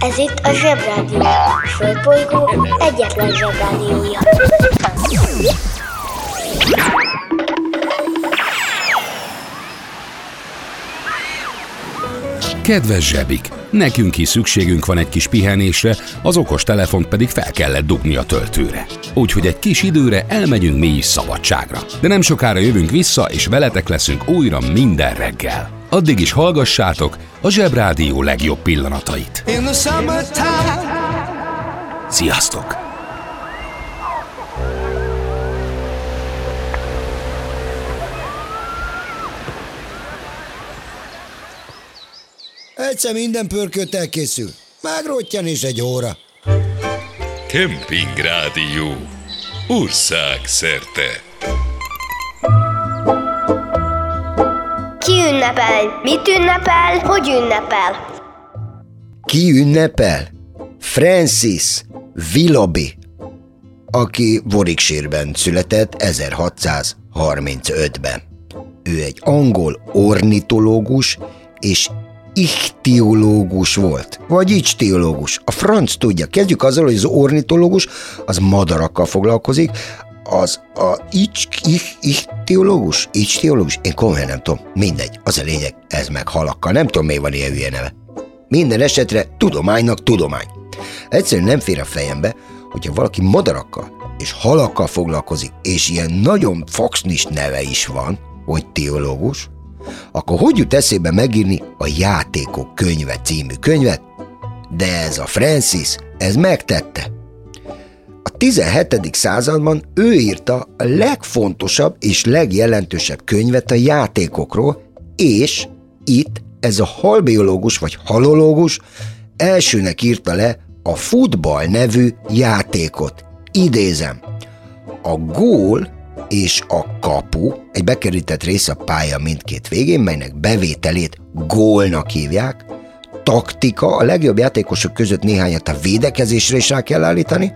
Ez itt a Zsebrádió. A Földbolygó egyetlen Zsebrádiója. Kedves zsebik, nekünk is szükségünk van egy kis pihenésre, az okos telefont pedig fel kellett dugni a töltőre. Úgyhogy egy kis időre elmegyünk mi is szabadságra. De nem sokára jövünk vissza, és veletek leszünk újra minden reggel. Addig is hallgassátok a Zsebrádió legjobb pillanatait. Sziasztok! Egyszer minden pörkölt elkészül. Megrottyan is egy óra. Kemping Rádió. Ország szerte. Ünnepel? Mit ünnepel? Hogy ünnepel? Ki ünnepel? Francis Willoughby, aki Warwickshire-ben született 1635-ben. Ő egy angol ornitológus és ichtiológus volt, vagy ichtiológus. A franc tudja. Kezdjük azzal, hogy az ornitológus az madarakkal foglalkozik, az a ich, ich, ichtiológus, ichtiológus, én komolyan nem tudom, mindegy, az a lényeg, ez meg halakkal, nem tudom, miért van ilyen hülye neve. Minden esetre tudománynak tudomány. Egyszerűen nem fér a fejembe, hogyha valaki madarakkal és halakkal foglalkozik, és ilyen nagyon foxnis neve is van, hogy teológus, akkor hogy jut eszébe megírni a Játékok könyve című könyvet? De ez a Francis, ez megtette. A 17. században ő írta a legfontosabb és legjelentősebb könyvet a játékokról, és itt ez a halbiológus vagy halológus elsőnek írta le a futball nevű játékot. Idézem, a gól és a kapu egy bekerített rész a pálya mindkét végén, melynek bevételét gólnak hívják, taktika, a legjobb játékosok között néhányat a védekezésre is rá kell állítani,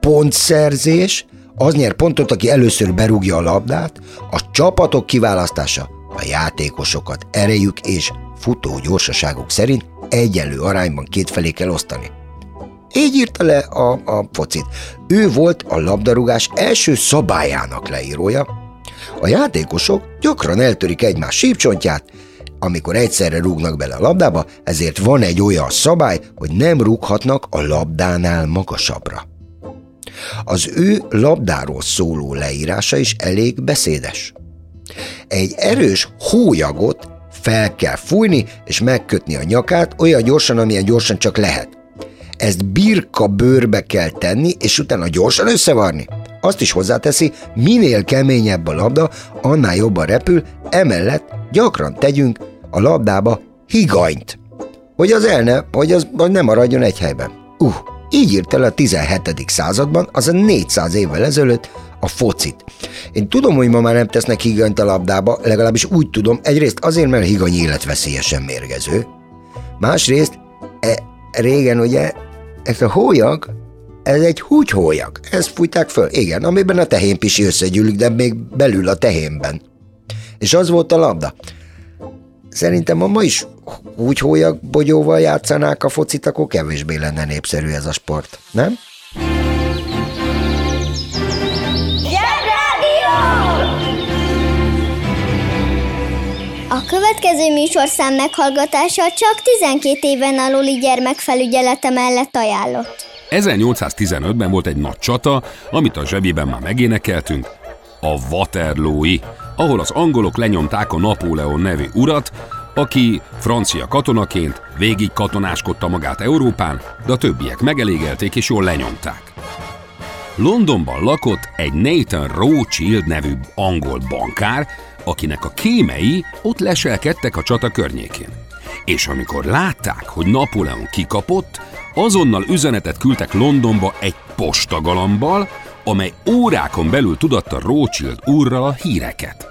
pontszerzés, az nyer pontot, aki először berúgja a labdát, a csapatok kiválasztása, a játékosokat erejük és futó gyorsaságuk szerint egyenlő arányban kétfelé kell osztani. Így írta le a, a focit. Ő volt a labdarúgás első szabályának leírója. A játékosok gyakran eltörik egymás sípcsontját, amikor egyszerre rúgnak bele a labdába, ezért van egy olyan szabály, hogy nem rúghatnak a labdánál magasabbra. Az ő labdáról szóló leírása is elég beszédes. Egy erős hólyagot fel kell fújni és megkötni a nyakát olyan gyorsan, amilyen gyorsan csak lehet. Ezt birka bőrbe kell tenni, és utána gyorsan összevarni. Azt is hozzáteszi, minél keményebb a labda, annál jobban repül, emellett gyakran tegyünk a labdába higanyt, hogy az el ne, hogy az hogy nem maradjon egy helyben. Uh, így írt el a 17. században, az a 400 évvel ezelőtt a focit. Én tudom, hogy ma már nem tesznek higanyt a labdába, legalábbis úgy tudom, egyrészt azért, mert higany életveszélyesen mérgező, másrészt e, régen ugye ez a hólyag, ez egy húgyhólyag. Ezt fújták föl, igen, amiben a tehénpisi összegyűlik, de még belül a tehénben. És az volt a labda. Szerintem ma, ma is húgyhólyag bogyóval játszanák a focit, akkor kevésbé lenne népszerű ez a sport, nem? A következő műsorszám meghallgatása csak 12 éven aluli gyermekfelügyelete mellett ajánlott. 1815-ben volt egy nagy csata, amit a zsebében már megénekeltünk, a Waterloo-i, ahol az angolok lenyomták a Napóleon nevű urat, aki francia katonaként végig katonáskodta magát Európán, de a többiek megelégelték és jól lenyomták. Londonban lakott egy Nathan Rothschild nevű angol bankár, akinek a kémei ott leselkedtek a csata környékén. És amikor látták, hogy Napóleon kikapott, azonnal üzenetet küldtek Londonba egy postagalambal, amely órákon belül tudatta Rothschild úrral a híreket.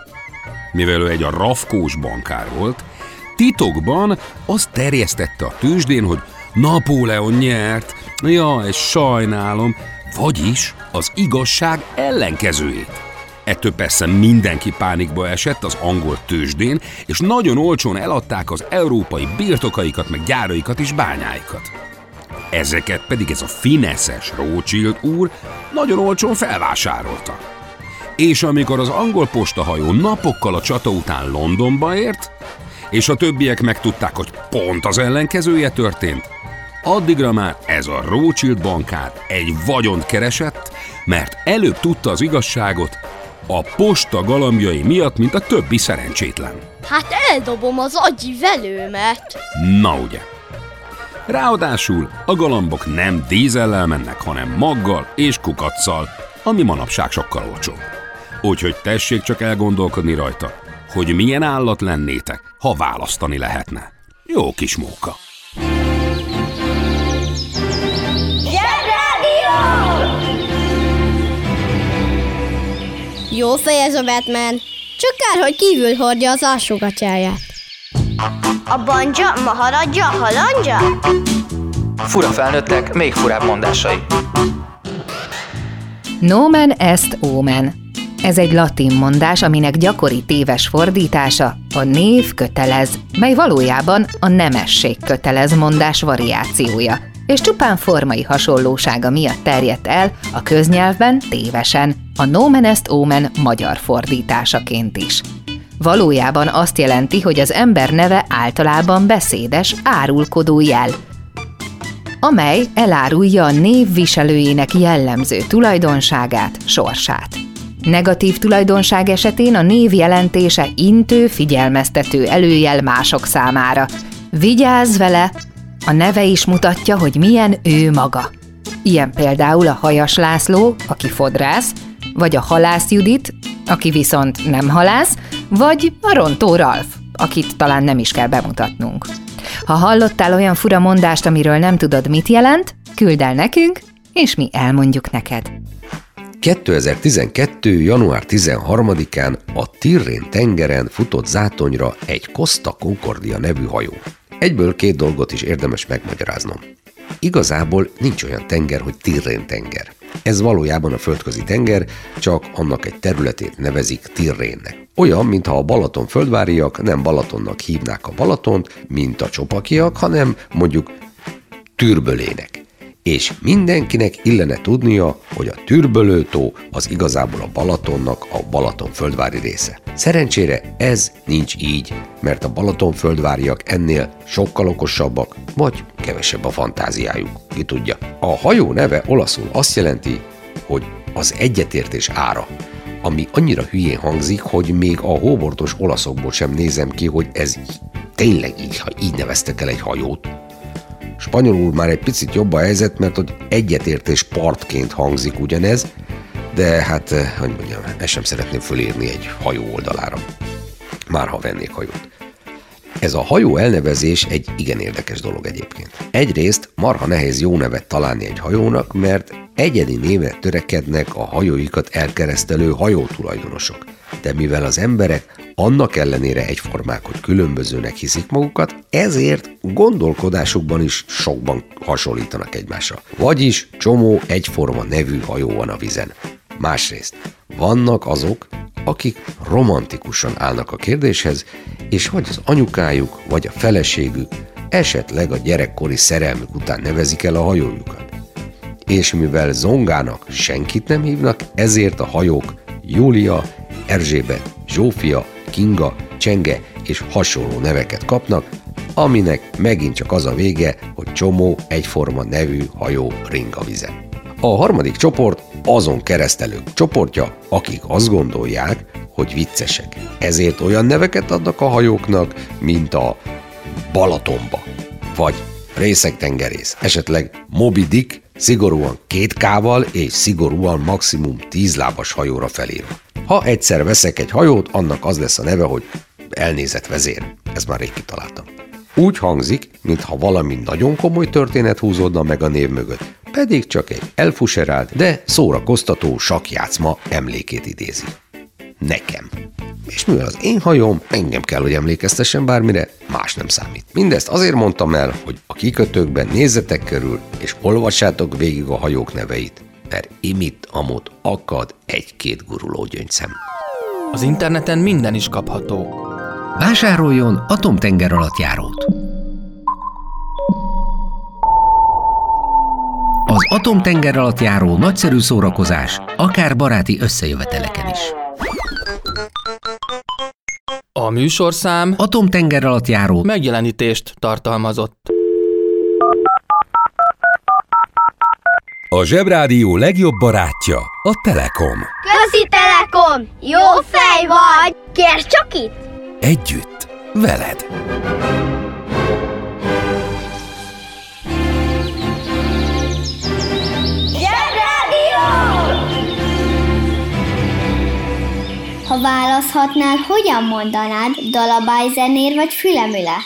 Mivel ő egy a rafkós bankár volt, titokban azt terjesztette a tőzsdén, hogy Napóleon nyert, ja, és sajnálom, vagyis az igazság ellenkezőjét. Ettől persze mindenki pánikba esett az angol tőzsdén, és nagyon olcsón eladták az európai birtokaikat, meg gyáraikat és bányáikat. Ezeket pedig ez a fineszes Rothschild úr nagyon olcsón felvásárolta. És amikor az angol postahajó napokkal a csata után Londonba ért, és a többiek megtudták, hogy pont az ellenkezője történt, addigra már ez a Rothschild bankár egy vagyont keresett, mert előbb tudta az igazságot a posta galambjai miatt, mint a többi szerencsétlen. Hát eldobom az agyi velőmet. Na ugye. Ráadásul a galambok nem dízellel mennek, hanem maggal és kukacsal, ami manapság sokkal olcsóbb. Úgyhogy tessék csak elgondolkodni rajta, hogy milyen állat lennétek, ha választani lehetne. Jó kis móka. Jó fej ez a Batman. Csak kár, hogy kívül hordja az alsógatyáját. A banja, maharadja, halandja? Fura felnőttek, még furább mondásai. Nomen est omen. Ez egy latin mondás, aminek gyakori téves fordítása a név kötelez, mely valójában a nemesség kötelez mondás variációja, és csupán formai hasonlósága miatt terjedt el a köznyelvben tévesen, a nomen est omen magyar fordításaként is. Valójában azt jelenti, hogy az ember neve általában beszédes, árulkodó jel, amely elárulja a név viselőjének jellemző tulajdonságát, sorsát. Negatív tulajdonság esetén a név jelentése intő, figyelmeztető előjel mások számára. Vigyázz vele, a neve is mutatja, hogy milyen ő maga. Ilyen például a Hajas László, aki fodrász, vagy a Halász Judit, aki viszont nem halász, vagy a Rontó Ralf, akit talán nem is kell bemutatnunk. Ha hallottál olyan fura mondást, amiről nem tudod, mit jelent, küld el nekünk, és mi elmondjuk neked. 2012. január 13-án a Tirrén tengeren futott zátonyra egy Costa Concordia nevű hajó. Egyből két dolgot is érdemes megmagyaráznom. Igazából nincs olyan tenger, hogy Tirrén tenger. Ez valójában a földközi tenger, csak annak egy területét nevezik Tirrénnek. Olyan, mintha a Balaton földváriak nem Balatonnak hívnák a Balatont, mint a csopakiak, hanem mondjuk Türbölének és mindenkinek illene tudnia, hogy a Türbölőtó az igazából a Balatonnak a Balaton földvári része. Szerencsére ez nincs így, mert a Balaton földváriak ennél sokkal okosabbak, vagy kevesebb a fantáziájuk, ki tudja. A hajó neve olaszul azt jelenti, hogy az egyetértés ára, ami annyira hülyén hangzik, hogy még a hóbortos olaszokból sem nézem ki, hogy ez tényleg így, ha így neveztek el egy hajót. Spanyolul már egy picit jobb a helyzet, mert hogy egyetértés partként hangzik ugyanez, de hát, eh, hogy mondjam, ezt sem szeretném fölírni egy hajó oldalára. Már ha vennék hajót. Ez a hajó elnevezés egy igen érdekes dolog egyébként. Egyrészt marha nehéz jó nevet találni egy hajónak, mert egyedi névet törekednek a hajóikat elkeresztelő hajótulajdonosok. De mivel az emberek annak ellenére egyformák, hogy különbözőnek hiszik magukat, ezért gondolkodásukban is sokban hasonlítanak egymásra. Vagyis csomó egyforma nevű hajó van a vizen. Másrészt vannak azok, akik romantikusan állnak a kérdéshez, és vagy az anyukájuk, vagy a feleségük, esetleg a gyerekkori szerelmük után nevezik el a hajójukat. És mivel Zongának senkit nem hívnak, ezért a hajók Júlia, Erzsébet, Zsófia, Kinga, Csenge és hasonló neveket kapnak, aminek megint csak az a vége, hogy csomó egyforma nevű hajó ring a vizen. A harmadik csoport azon keresztelők csoportja, akik azt gondolják, hogy viccesek. Ezért olyan neveket adnak a hajóknak, mint a Balatomba, vagy Részegtengerész, esetleg Moby Dick, szigorúan két kával és szigorúan maximum tíz lábas hajóra felírva. Ha egyszer veszek egy hajót, annak az lesz a neve, hogy elnézett vezér. Ez már rég kitaláltam. Úgy hangzik, mintha valami nagyon komoly történet húzódna meg a név mögött, pedig csak egy elfuserált, de szórakoztató sakjátszma emlékét idézi. Nekem. És mivel az én hajóm, engem kell, hogy emlékeztessen bármire, más nem számít. Mindezt azért mondtam el, hogy a kikötőkben nézzetek körül, és olvassátok végig a hajók neveit. mert imit amúgy akad egy-két guruló gyöngyszem. Az interneten minden is kapható. Vásároljon atomtenger alatt járót! Az atomtenger alatt járó nagyszerű szórakozás, akár baráti összejöveteleken is. A műsorszám Atomtenger alatt járó megjelenítést tartalmazott. A Zsebrádió legjobb barátja a Telekom. Közi Telekom! Jó fej vagy! Kérd csak itt! Együtt, veled. Ha választhatnál, hogyan mondanád, dalabájzenér vagy fülemüle?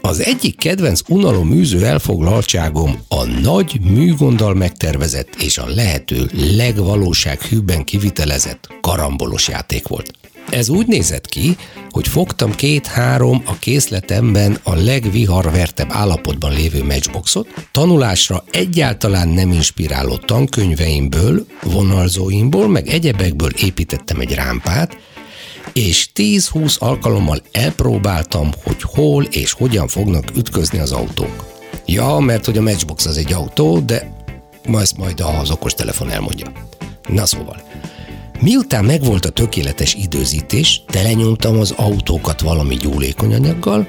Az egyik kedvenc unaloműző elfoglaltságom a nagy műgonddal megtervezett és a lehető legvalósághűbben kivitelezett karambolos játék volt. Ez úgy nézett ki, hogy fogtam két-három a készletemben a legviharvertebb állapotban lévő matchboxot, tanulásra egyáltalán nem inspiráló tankönyveimből, vonalzóimból, meg egyebekből építettem egy rámpát, és 10-20 alkalommal elpróbáltam, hogy hol és hogyan fognak ütközni az autók. Ja, mert hogy a Matchbox az egy autó, de ma ezt majd az okostelefon elmondja. Na szóval, miután megvolt a tökéletes időzítés, telenyomtam az autókat valami gyúlékony anyaggal,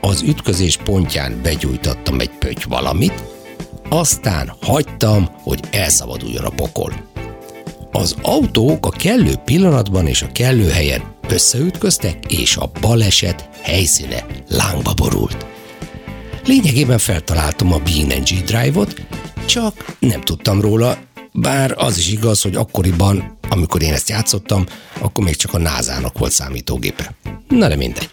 az ütközés pontján begyújtattam egy pöty valamit, aztán hagytam, hogy elszabaduljon a pokol. Az autók a kellő pillanatban és a kellő helyen összeütköztek, és a baleset helyszíne lángba borult. Lényegében feltaláltam a BNG Drive-ot, csak nem tudtam róla, bár az is igaz, hogy akkoriban, amikor én ezt játszottam, akkor még csak a názának volt számítógépe. Na de mindegy.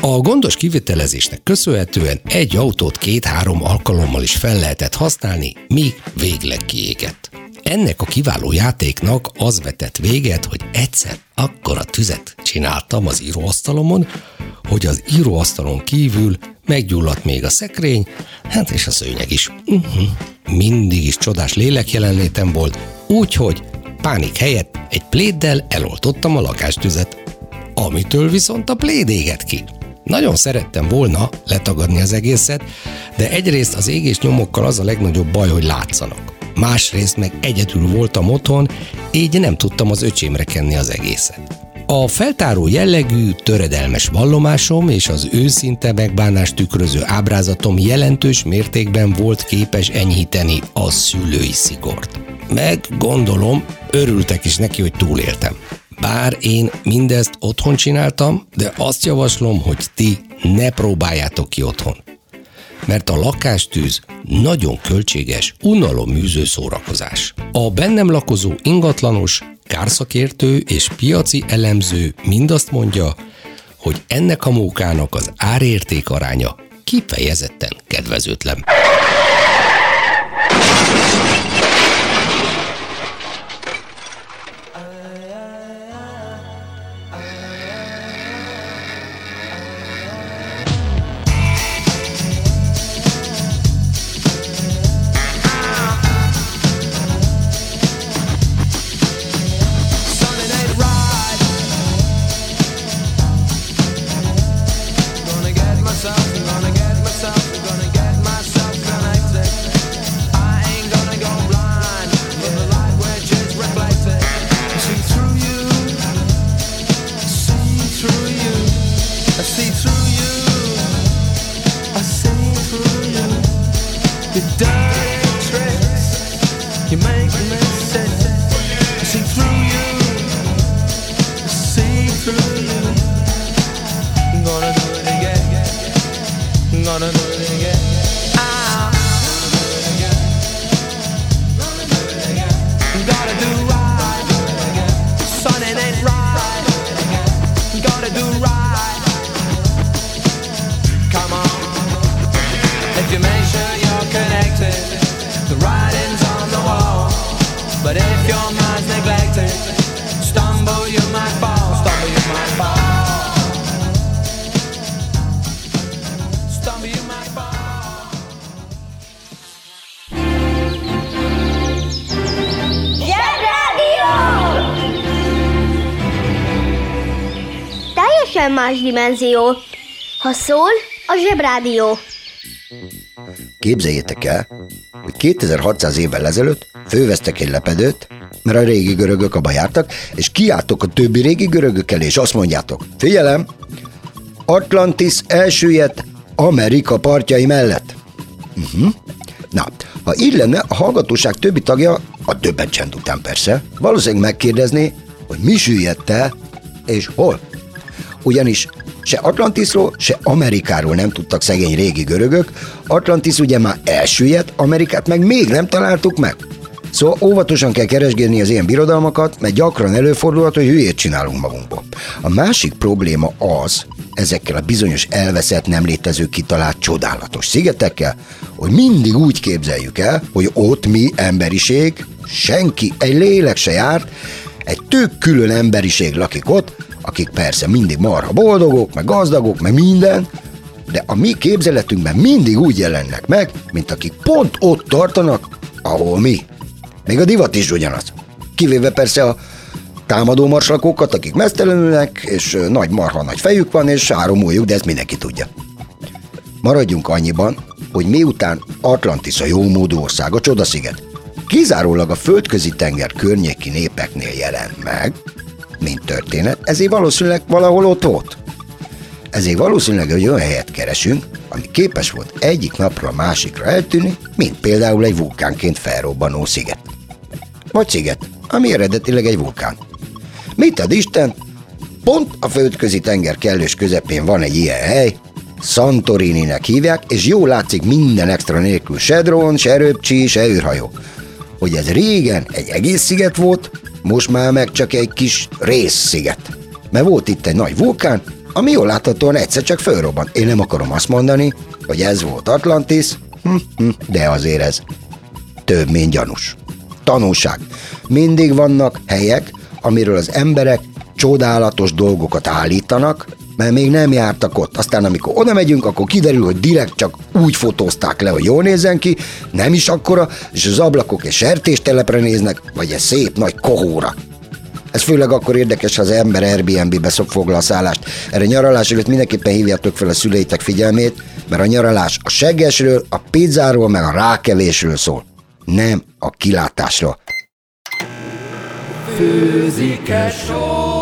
A gondos kivitelezésnek köszönhetően egy autót két-három alkalommal is fel lehetett használni, míg végleg kiégett. Ennek a kiváló játéknak az vetett véget, hogy egyszer akkora tüzet csináltam az íróasztalomon, hogy az íróasztalon kívül meggyulladt még a szekrény, hát és a szőnyeg is. Uh-huh. Mindig is csodás lélek jelenlétem volt, úgyhogy pánik helyett egy pléddel eloltottam a lakástüzet, amitől viszont a pléd éget ki. Nagyon szerettem volna letagadni az egészet, de egyrészt az égés nyomokkal az a legnagyobb baj, hogy látszanak. Másrészt meg egyedül voltam otthon, így nem tudtam az öcsémre kenni az egészet. A feltáró jellegű, töredelmes vallomásom és az őszinte megbánást tükröző ábrázatom jelentős mértékben volt képes enyhíteni a szülői szigort. Meg gondolom, örültek is neki, hogy túléltem. Bár én mindezt otthon csináltam, de azt javaslom, hogy ti ne próbáljátok ki otthon. Mert a lakástűz nagyon költséges, unaloműző szórakozás. A bennem lakozó ingatlanos, kárszakértő és piaci elemző mind azt mondja, hogy ennek a mókának az árérték aránya kifejezetten kedvezőtlen. The dirty tricks, you make me. Dimenzió. Ha szól, a zsebrádió. Képzeljétek el, hogy 2600 évvel ezelőtt főveztek egy lepedőt, mert a régi görögök abba jártak, és kiálltok a többi régi görögök elé, és azt mondjátok, figyelem, Atlantis elsüllyedt Amerika partjai mellett. Uh-huh. Na, ha így lenne, a hallgatóság többi tagja, a többet csend után persze, valószínűleg megkérdezné, hogy mi süllyedt és hol. Ugyanis se Atlantisról, se Amerikáról nem tudtak szegény régi görögök, Atlantis ugye már elsüllyedt, Amerikát meg még nem találtuk meg. Szóval óvatosan kell keresgélni az ilyen birodalmakat, mert gyakran előfordulhat, hogy hülyét csinálunk magunkból. A másik probléma az, ezekkel a bizonyos elveszett, nem létező kitalált csodálatos szigetekkel, hogy mindig úgy képzeljük el, hogy ott mi emberiség, senki, egy lélek se járt, egy tök külön emberiség lakik ott, akik persze mindig marha boldogok, meg gazdagok, meg minden, de a mi képzeletünkben mindig úgy jelennek meg, mint akik pont ott tartanak, ahol mi. Még a divat is ugyanaz. Kivéve persze a támadó marslakókat, akik mesztelenülnek, és nagy marha nagy fejük van, és három ujjuk, de ezt mindenki tudja. Maradjunk annyiban, hogy miután Atlantis a jómódú ország, a csodasziget, kizárólag a földközi tenger környéki népeknél jelent meg, mint történet, ezért valószínűleg valahol ott volt. Ezért valószínűleg egy olyan helyet keresünk, ami képes volt egyik napra a másikra eltűnni, mint például egy vulkánként felrobbanó sziget. Vagy sziget, ami eredetileg egy vulkán. Mit ad Isten? Pont a földközi tenger kellős közepén van egy ilyen hely, Santorininek hívják, és jól látszik minden extra nélkül se drón, se röpcsi, se űrhajó. Hogy ez régen egy egész sziget volt, most már meg csak egy kis részsziget. Mert volt itt egy nagy vulkán, ami jól láthatóan egyszer csak fölrobbant. Én nem akarom azt mondani, hogy ez volt Atlantis, hm, hm, de azért ez több, mint gyanús. Tanulság. Mindig vannak helyek, amiről az emberek csodálatos dolgokat állítanak, mert még nem jártak ott. Aztán amikor oda megyünk, akkor kiderül, hogy direkt csak úgy fotózták le, hogy jól nézzen ki, nem is akkora, és az ablakok egy sertéstelepre néznek, vagy egy szép nagy kohóra. Ez főleg akkor érdekes, ha az ember Airbnb-be foglal a szállást. Erre nyaralás előtt mindenképpen hívjátok fel a szüleitek figyelmét, mert a nyaralás a seggesről, a pizzáról, meg a rákelésről szól. Nem a kilátásról. Főzike só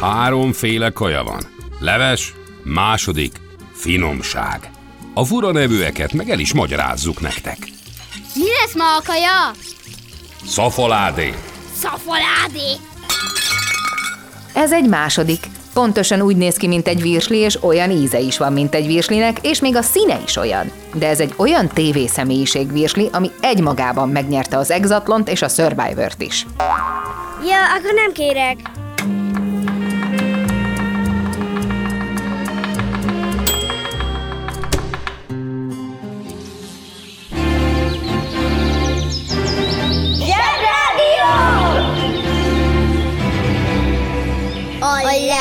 Háromféle kaja van. Leves, második, finomság. A fura nevűeket meg el is magyarázzuk nektek. Mi lesz ma a kaja? Szafaládé, Szafaládé! Ez egy második. Pontosan úgy néz ki, mint egy virsli, és olyan íze is van, mint egy virslinek, és még a színe is olyan. De ez egy olyan tévészemélyiség virsli, ami egymagában megnyerte az Exatlont és a Survivor-t is. Ja, akkor nem kérek.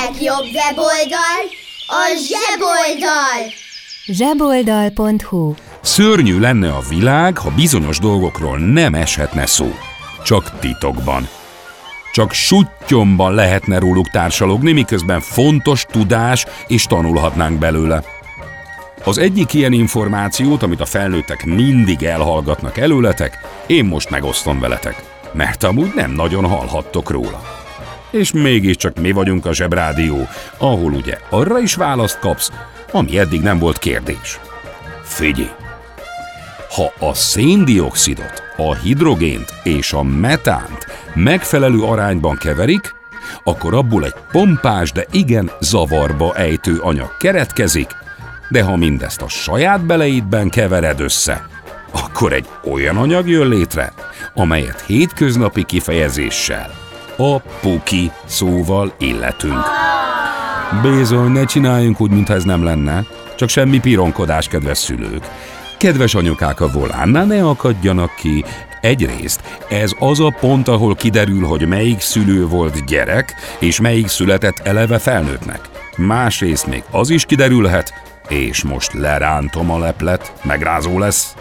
Legjobb weboldal a zseboldal! zseboldal.hu Szörnyű lenne a világ, ha bizonyos dolgokról nem eshetne szó. Csak titokban. Csak suttyomban lehetne róluk társalogni, miközben fontos tudás és tanulhatnánk belőle. Az egyik ilyen információt, amit a felnőttek mindig elhallgatnak előletek, én most megosztom veletek, mert amúgy nem nagyon hallhattok róla. És mégiscsak mi vagyunk a Zsebrádió, ahol ugye arra is választ kapsz, ami eddig nem volt kérdés. Figyelj! Ha a széndiokszidot, a hidrogént és a metánt megfelelő arányban keverik, akkor abból egy pompás, de igen zavarba ejtő anyag keretkezik, de ha mindezt a saját beleidben kevered össze, akkor egy olyan anyag jön létre, amelyet hétköznapi kifejezéssel a puki szóval illetünk. Bizony, ne csináljunk úgy, mintha ez nem lenne, csak semmi pironkodás, kedves szülők. Kedves anyukák a volánnál ne akadjanak ki. Egyrészt ez az a pont, ahol kiderül, hogy melyik szülő volt gyerek, és melyik született eleve felnőttnek. Másrészt még az is kiderülhet, és most lerántom a leplet, megrázó lesz,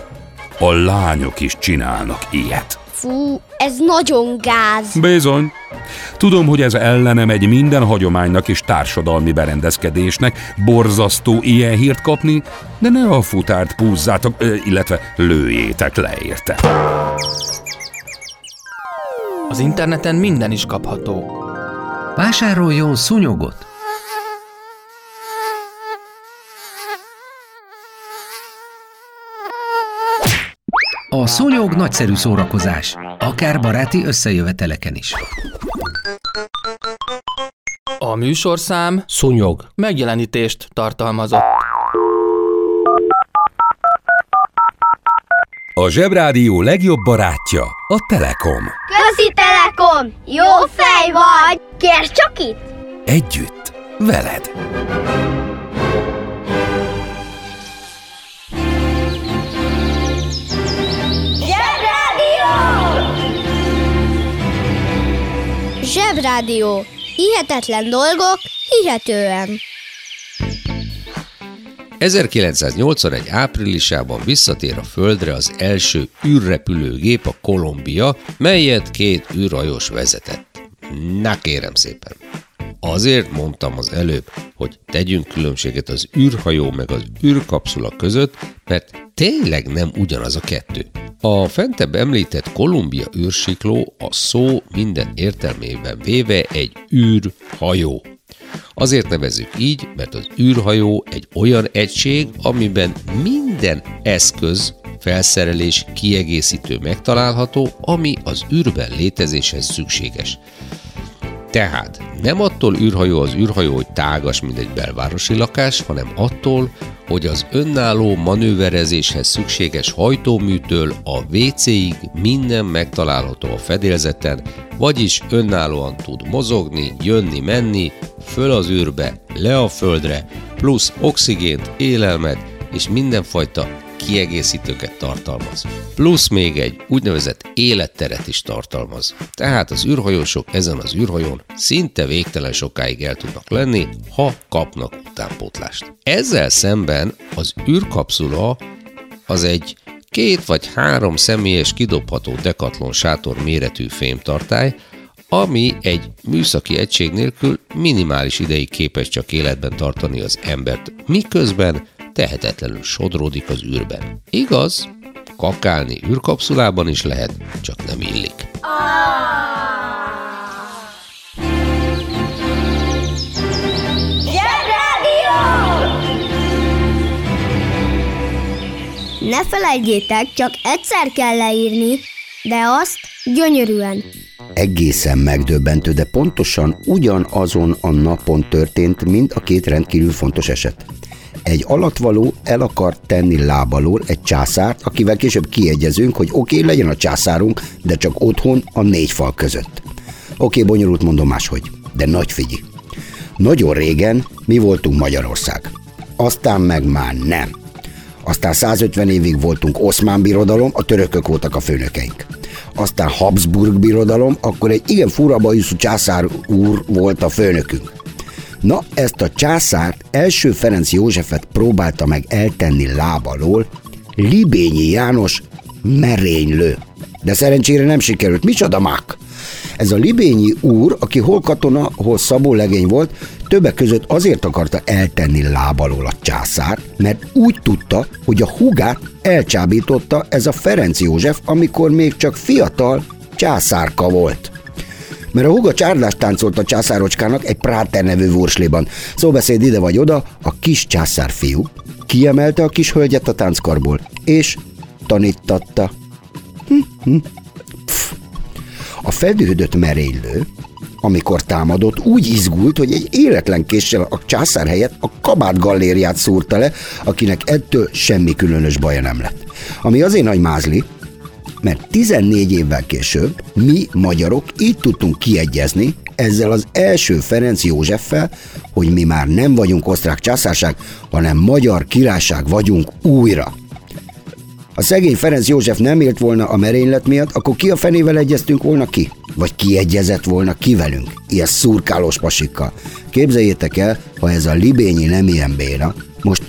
A lányok is csinálnak ilyet. Fú, ez nagyon gáz. Bizony. Tudom, hogy ez ellene megy minden hagyománynak és társadalmi berendezkedésnek, borzasztó ilyen hírt kapni, de ne a futárt púzzátok, illetve lőjétek le érte. Az interneten minden is kapható. Vásároljon szúnyogot! A szúnyog nagyszerű szórakozás, akár baráti összejöveteleken is. A műsorszám Szúnyog. megjelenítést tartalmazott. A Zsebrádió legjobb barátja a Telekom. Közi Telekom! Jó fej vagy! Kérd csak itt! Együtt, veled. Zsebrádió. Hihetetlen dolgok, hihetően. 1981 áprilisában visszatér a Földre az első űrrepülőgép, a Columbia, melyet két űrhajós vezetett. Na kérem szépen! Azért mondtam az előbb, hogy tegyünk különbséget az űrhajó meg az űrkapszula között, mert tényleg nem ugyanaz a kettő. A fentebb említett Columbia űrsikló a szó minden értelmében véve egy űrhajó. Azért nevezzük így, mert az űrhajó egy olyan egység, amiben minden eszköz, felszerelés, kiegészítő megtalálható, ami az űrben létezéshez szükséges. Tehát nem attól űrhajó az űrhajó, hogy tágas, mint egy belvárosi lakás, hanem attól, hogy az önálló manőverezéshez szükséges hajtóműtől a WC-ig minden megtalálható a fedélzeten, vagyis önállóan tud mozogni, jönni, menni, föl az űrbe, le a földre, plusz oxigént, élelmet és mindenfajta kiegészítőket tartalmaz. Plusz még egy úgynevezett életteret is tartalmaz. Tehát az űrhajósok ezen az űrhajón szinte végtelen sokáig el tudnak lenni, ha kapnak utánpótlást. Ezzel szemben az űrkapszula az egy két vagy három személyes kidobható dekatlon sátor méretű fémtartály, ami egy műszaki egység nélkül minimális ideig képes csak életben tartani az embert, miközben tehetetlenül sodródik az űrben. Igaz, kakálni űrkapszulában is lehet, csak nem illik. Ne felejtjétek, csak egyszer kell leírni, de azt gyönyörűen. Egészen megdöbbentő, de pontosan ugyanazon a napon történt mind a két rendkívül fontos eset. Egy alatvaló el akart tenni lábalól egy császárt, akivel később kiegyezünk, hogy oké, okay, legyen a császárunk, de csak otthon a négy fal között. Oké, okay, bonyolult mondom máshogy, de nagy figyi. Nagyon régen mi voltunk Magyarország. Aztán meg már nem. Aztán 150 évig voltunk Oszmán birodalom, a törökök voltak a főnökeink. Aztán Habsburg birodalom, akkor egy igen fura bajuszú császár úr volt a főnökünk. Na, ezt a császárt első Ferenc Józsefet próbálta meg eltenni lábalól, Libényi János merénylő. De szerencsére nem sikerült. Micsoda mák? Ez a Libényi úr, aki hol katona, hol szabó legény volt, többek között azért akarta eltenni lábalól a császár, mert úgy tudta, hogy a hugát elcsábította ez a Ferenc József, amikor még csak fiatal császárka volt mert a huga csárdást táncolt a császárocskának egy Práter nevű vursliban. Szóbeszéd ide vagy oda, a kis császár fiú kiemelte a kis hölgyet a tánckarból, és tanítatta. Hm, hm. Pff. A fedődött merénylő, amikor támadott, úgy izgult, hogy egy életlen késsel a császár helyett a kabát gallériát szúrta le, akinek ettől semmi különös baja nem lett. Ami azért nagy mázli, mert 14 évvel később mi, magyarok így tudtunk kiegyezni ezzel az első Ferenc Józseffel, hogy mi már nem vagyunk osztrák császárság, hanem magyar királyság vagyunk újra. Ha szegény Ferenc József nem élt volna a merénylet miatt, akkor ki a fenével egyeztünk volna ki? Vagy ki egyezett volna ki velünk? Ilyen szurkálós pasikkal. Képzeljétek el, ha ez a libényi nem ilyen béna, most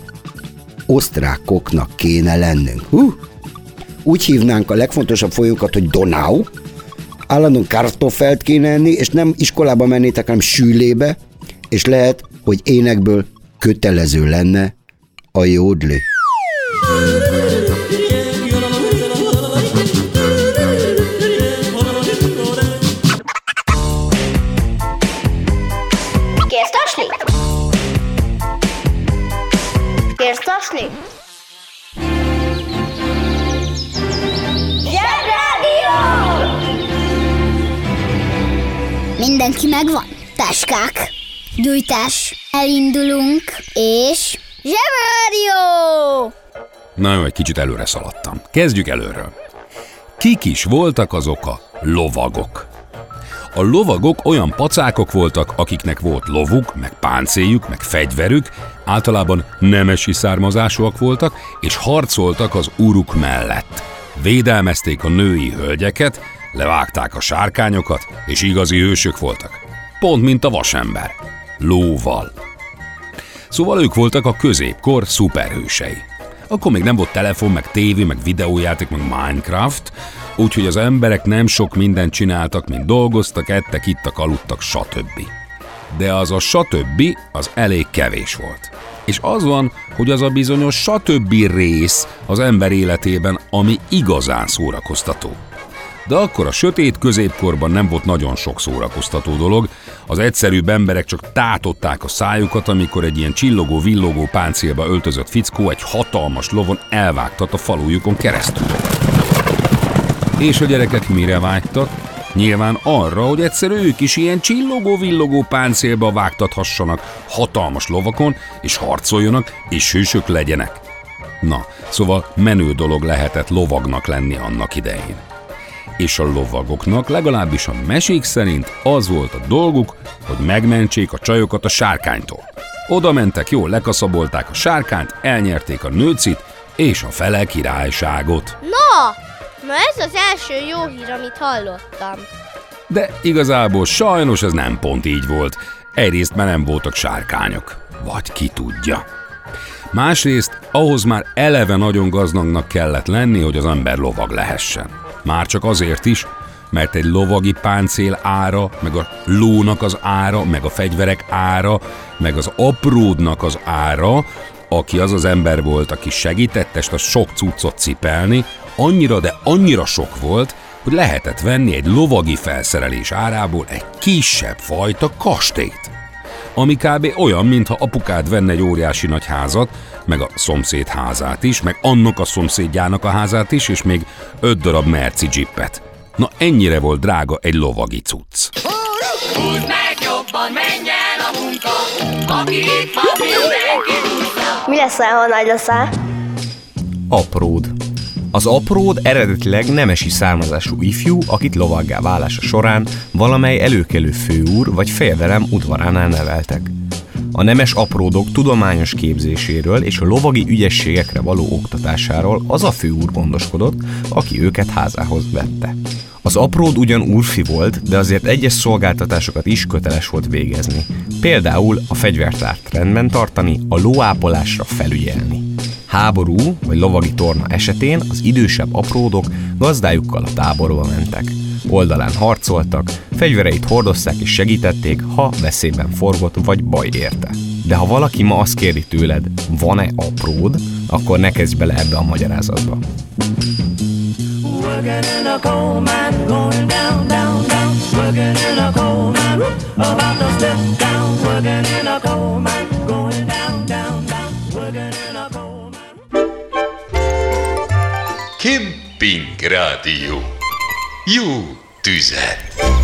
osztrákoknak kéne lennünk. Hú, úgy hívnánk a legfontosabb folyókat, hogy Donau, állandóan kartofelt kéne enni, és nem iskolába mennétek, hanem sűlébe, és lehet, hogy énekből kötelező lenne a jódli. Kérsz tasni? Kérsz tasni? Mindenki megvan? Táskák, gyújtás, elindulunk, és... Zsebrádió! Na jó, egy kicsit előre szaladtam. Kezdjük előről. Kik is voltak azok a lovagok? A lovagok olyan pacákok voltak, akiknek volt lovuk, meg páncéljuk, meg fegyverük, általában nemesi származásúak voltak, és harcoltak az uruk mellett. Védelmezték a női hölgyeket, levágták a sárkányokat, és igazi hősök voltak. Pont mint a vasember. Lóval. Szóval ők voltak a középkor szuperhősei. Akkor még nem volt telefon, meg tévé, meg videójáték, meg Minecraft, úgyhogy az emberek nem sok mindent csináltak, mint dolgoztak, ettek, ittak, aludtak, stb. De az a stb. az elég kevés volt. És az van, hogy az a bizonyos stb. rész az ember életében, ami igazán szórakoztató. De akkor a sötét középkorban nem volt nagyon sok szórakoztató dolog, az egyszerűbb emberek csak tátották a szájukat, amikor egy ilyen csillogó-villogó páncélba öltözött fickó egy hatalmas lovon elvágtat a falujukon keresztül. És a gyerekek mire vágytak? Nyilván arra, hogy egyszer ők is ilyen csillogó-villogó páncélba vágtathassanak hatalmas lovakon, és harcoljanak, és hősök legyenek. Na, szóval menő dolog lehetett lovagnak lenni annak idején és a lovagoknak legalábbis a mesék szerint az volt a dolguk, hogy megmentsék a csajokat a sárkánytól. Oda mentek, jól lekaszabolták a sárkányt, elnyerték a nőcit és a fele királyságot. Na, na ez az első jó hír, amit hallottam. De igazából sajnos ez nem pont így volt. Egyrészt már nem voltak sárkányok. Vagy ki tudja. Másrészt ahhoz már eleve nagyon gazdagnak kellett lenni, hogy az ember lovag lehessen. Már csak azért is, mert egy lovagi páncél ára, meg a lónak az ára, meg a fegyverek ára, meg az apródnak az ára, aki az az ember volt, aki segített ezt a sok cuccot cipelni, annyira, de annyira sok volt, hogy lehetett venni egy lovagi felszerelés árából egy kisebb fajta kastélyt ami kb. olyan, mintha apukád venne egy óriási nagy házat, meg a szomszéd házát is, meg annak a szomszédjának a házát is, és még öt darab merci jeepet. Na ennyire volt drága egy lovagi cucc. Húzd meg jobban, menj el a munka, aki itt van, mindenki Mi leszel, ha nagy leszel? Apród. Az apród eredetileg nemesi származású ifjú, akit lovaggá válása során valamely előkelő főúr vagy fejedelem udvaránál neveltek. A nemes apródok tudományos képzéséről és a lovagi ügyességekre való oktatásáról az a főúr gondoskodott, aki őket házához vette. Az apród ugyan úrfi volt, de azért egyes szolgáltatásokat is köteles volt végezni. Például a fegyvertárt rendben tartani, a lóápolásra felügyelni. Háború vagy lovagi torna esetén az idősebb apródok gazdájukkal a táborba mentek. Oldalán harcoltak, fegyvereit hordozták és segítették, ha veszélyben forgott vagy baj érte. De ha valaki ma azt kéri tőled, van-e apród, akkor ne kezdj bele ebbe a magyarázatba. Working in a coal mine, going down, down, down. Working in a coal mine, about to step down. Working in a coal mine, Kemping Rádió. Jó tüzet!